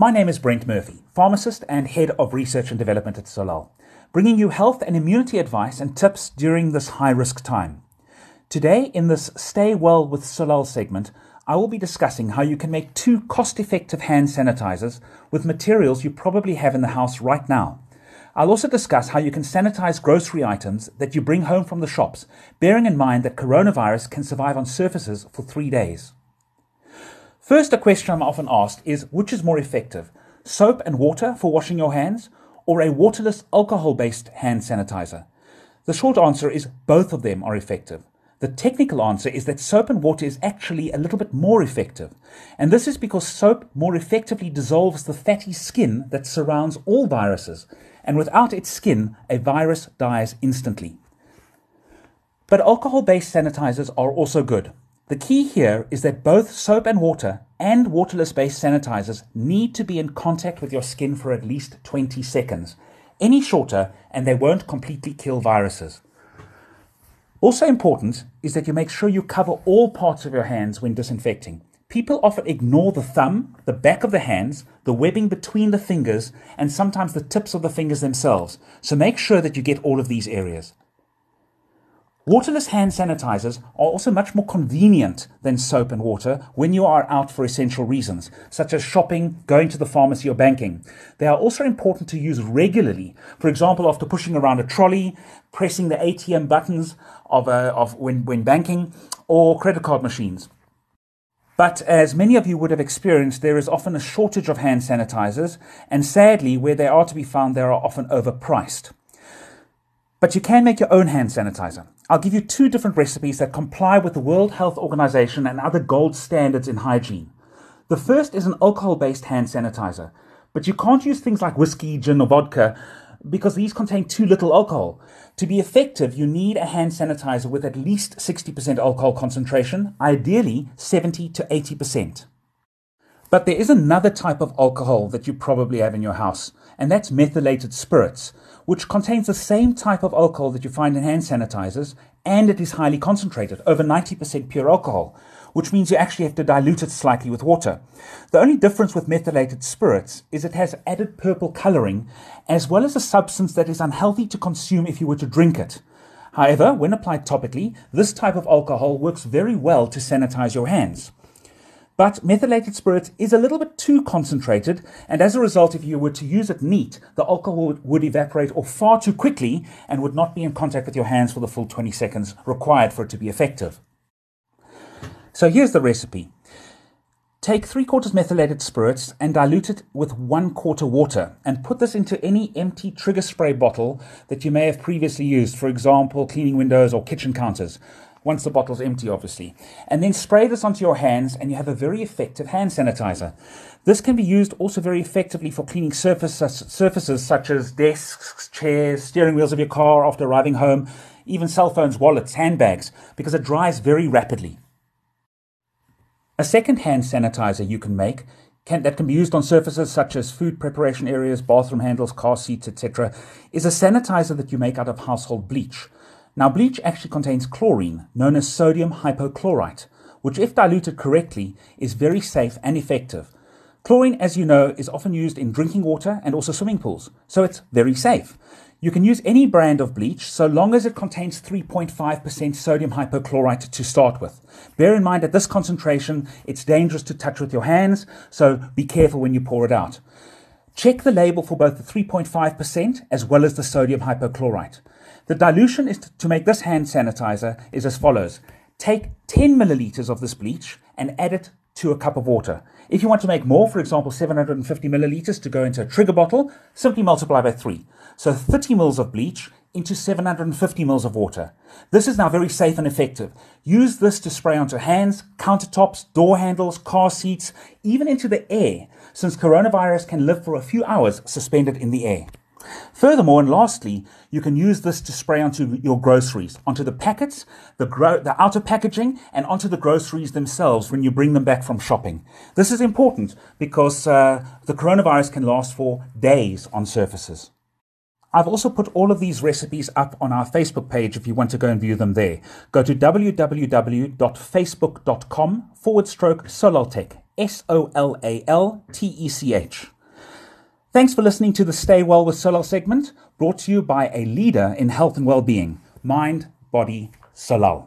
My name is Brent Murphy, pharmacist and head of research and development at Solal, bringing you health and immunity advice and tips during this high risk time. Today, in this Stay Well with Solal segment, I will be discussing how you can make two cost effective hand sanitizers with materials you probably have in the house right now. I'll also discuss how you can sanitize grocery items that you bring home from the shops, bearing in mind that coronavirus can survive on surfaces for three days. First, a question I'm often asked is which is more effective, soap and water for washing your hands, or a waterless alcohol based hand sanitizer? The short answer is both of them are effective. The technical answer is that soap and water is actually a little bit more effective. And this is because soap more effectively dissolves the fatty skin that surrounds all viruses. And without its skin, a virus dies instantly. But alcohol based sanitizers are also good. The key here is that both soap and water and waterless based sanitizers need to be in contact with your skin for at least 20 seconds. Any shorter, and they won't completely kill viruses. Also important is that you make sure you cover all parts of your hands when disinfecting. People often ignore the thumb, the back of the hands, the webbing between the fingers, and sometimes the tips of the fingers themselves. So make sure that you get all of these areas. Waterless hand sanitizers are also much more convenient than soap and water when you are out for essential reasons, such as shopping, going to the pharmacy, or banking. They are also important to use regularly. For example, after pushing around a trolley, pressing the ATM buttons of, uh, of when, when banking, or credit card machines. But as many of you would have experienced, there is often a shortage of hand sanitizers, and sadly, where they are to be found, they are often overpriced. But you can make your own hand sanitizer. I'll give you two different recipes that comply with the World Health Organization and other gold standards in hygiene. The first is an alcohol based hand sanitizer, but you can't use things like whiskey, gin, or vodka because these contain too little alcohol. To be effective, you need a hand sanitizer with at least 60% alcohol concentration, ideally 70 to 80%. But there is another type of alcohol that you probably have in your house, and that's methylated spirits, which contains the same type of alcohol that you find in hand sanitizers, and it is highly concentrated, over 90% pure alcohol, which means you actually have to dilute it slightly with water. The only difference with methylated spirits is it has added purple coloring, as well as a substance that is unhealthy to consume if you were to drink it. However, when applied topically, this type of alcohol works very well to sanitize your hands. But methylated spirits is a little bit too concentrated, and as a result, if you were to use it neat, the alcohol would evaporate off far too quickly and would not be in contact with your hands for the full 20 seconds required for it to be effective. So here's the recipe. Take three quarters methylated spirits and dilute it with one quarter water and put this into any empty trigger spray bottle that you may have previously used, for example, cleaning windows or kitchen counters once the bottle's empty, obviously. And then spray this onto your hands, and you have a very effective hand sanitizer. This can be used also very effectively for cleaning surfaces, surfaces such as desks, chairs, steering wheels of your car after arriving home, even cell phones, wallets, handbags, because it dries very rapidly. A second hand sanitizer you can make can, that can be used on surfaces such as food preparation areas, bathroom handles, car seats, etc., is a sanitizer that you make out of household bleach. Now, bleach actually contains chlorine, known as sodium hypochlorite, which, if diluted correctly, is very safe and effective. Chlorine, as you know, is often used in drinking water and also swimming pools, so it's very safe. You can use any brand of bleach so long as it contains 3.5% sodium hypochlorite to start with. Bear in mind at this concentration, it's dangerous to touch with your hands, so be careful when you pour it out. Check the label for both the 3.5% as well as the sodium hypochlorite. The dilution is to make this hand sanitizer is as follows. Take 10 milliliters of this bleach and add it to a cup of water. If you want to make more, for example, 750 milliliters to go into a trigger bottle, simply multiply by 3. So 30 mils of bleach into 750 mils of water. This is now very safe and effective. Use this to spray onto hands, countertops, door handles, car seats, even into the air, since coronavirus can live for a few hours suspended in the air. Furthermore, and lastly, you can use this to spray onto your groceries, onto the packets, the, gro- the outer packaging, and onto the groceries themselves when you bring them back from shopping. This is important because uh, the coronavirus can last for days on surfaces. I've also put all of these recipes up on our Facebook page if you want to go and view them there. Go to www.facebook.com forward stroke Solaltech, S O L A L T E C H. Thanks for listening to the Stay Well with Solal segment, brought to you by a leader in health and well-being, Mind, Body, Solal.